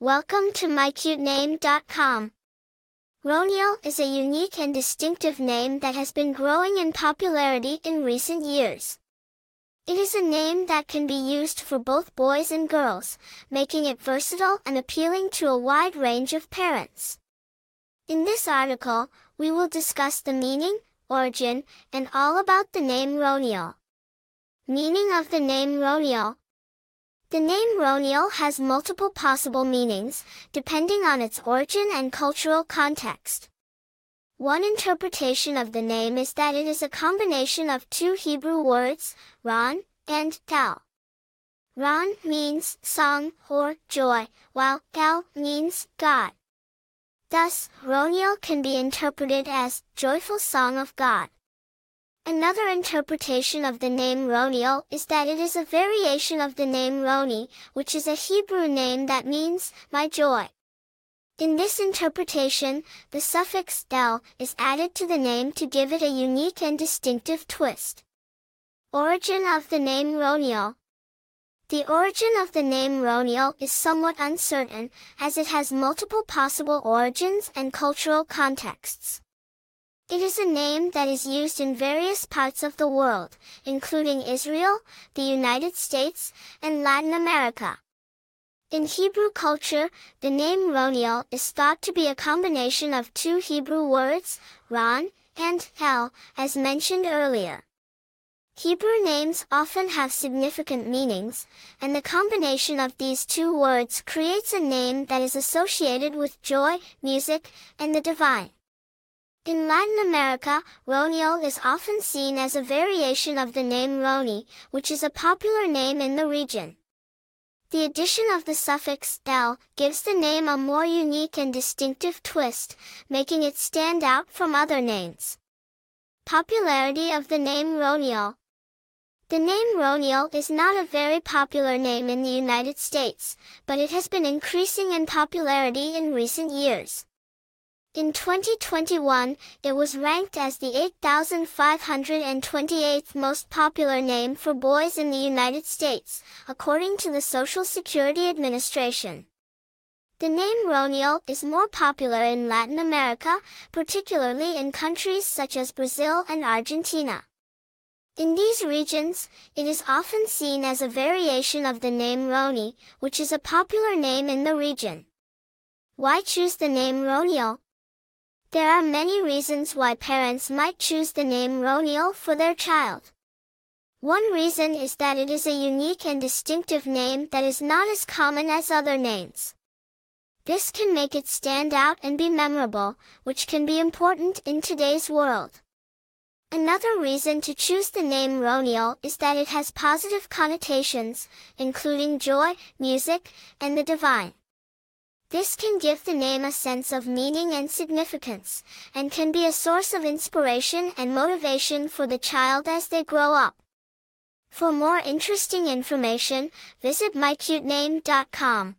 Welcome to mycutename.com. Roniel is a unique and distinctive name that has been growing in popularity in recent years. It is a name that can be used for both boys and girls, making it versatile and appealing to a wide range of parents. In this article, we will discuss the meaning, origin, and all about the name Roniel. Meaning of the name Roniel. The name Roniel has multiple possible meanings, depending on its origin and cultural context. One interpretation of the name is that it is a combination of two Hebrew words, Ron and Gal. Ron means song or joy, while Gal means God. Thus, Roniel can be interpreted as joyful song of God. Another interpretation of the name Roniel is that it is a variation of the name Roni, which is a Hebrew name that means, my joy. In this interpretation, the suffix del is added to the name to give it a unique and distinctive twist. Origin of the name Roniel The origin of the name Roniel is somewhat uncertain, as it has multiple possible origins and cultural contexts. It is a name that is used in various parts of the world, including Israel, the United States, and Latin America. In Hebrew culture, the name Roniel is thought to be a combination of two Hebrew words, Ron and El, as mentioned earlier. Hebrew names often have significant meanings, and the combination of these two words creates a name that is associated with joy, music, and the divine. In Latin America, Roniel is often seen as a variation of the name Roni, which is a popular name in the region. The addition of the suffix el gives the name a more unique and distinctive twist, making it stand out from other names. Popularity of the name Roniel The name Roniel is not a very popular name in the United States, but it has been increasing in popularity in recent years. In 2021, it was ranked as the 8,528th most popular name for boys in the United States, according to the Social Security Administration. The name Roniel is more popular in Latin America, particularly in countries such as Brazil and Argentina. In these regions, it is often seen as a variation of the name Roni, which is a popular name in the region. Why choose the name Roniel? There are many reasons why parents might choose the name Roniel for their child. One reason is that it is a unique and distinctive name that is not as common as other names. This can make it stand out and be memorable, which can be important in today's world. Another reason to choose the name Roniel is that it has positive connotations, including joy, music, and the divine. This can give the name a sense of meaning and significance, and can be a source of inspiration and motivation for the child as they grow up. For more interesting information, visit mycutename.com.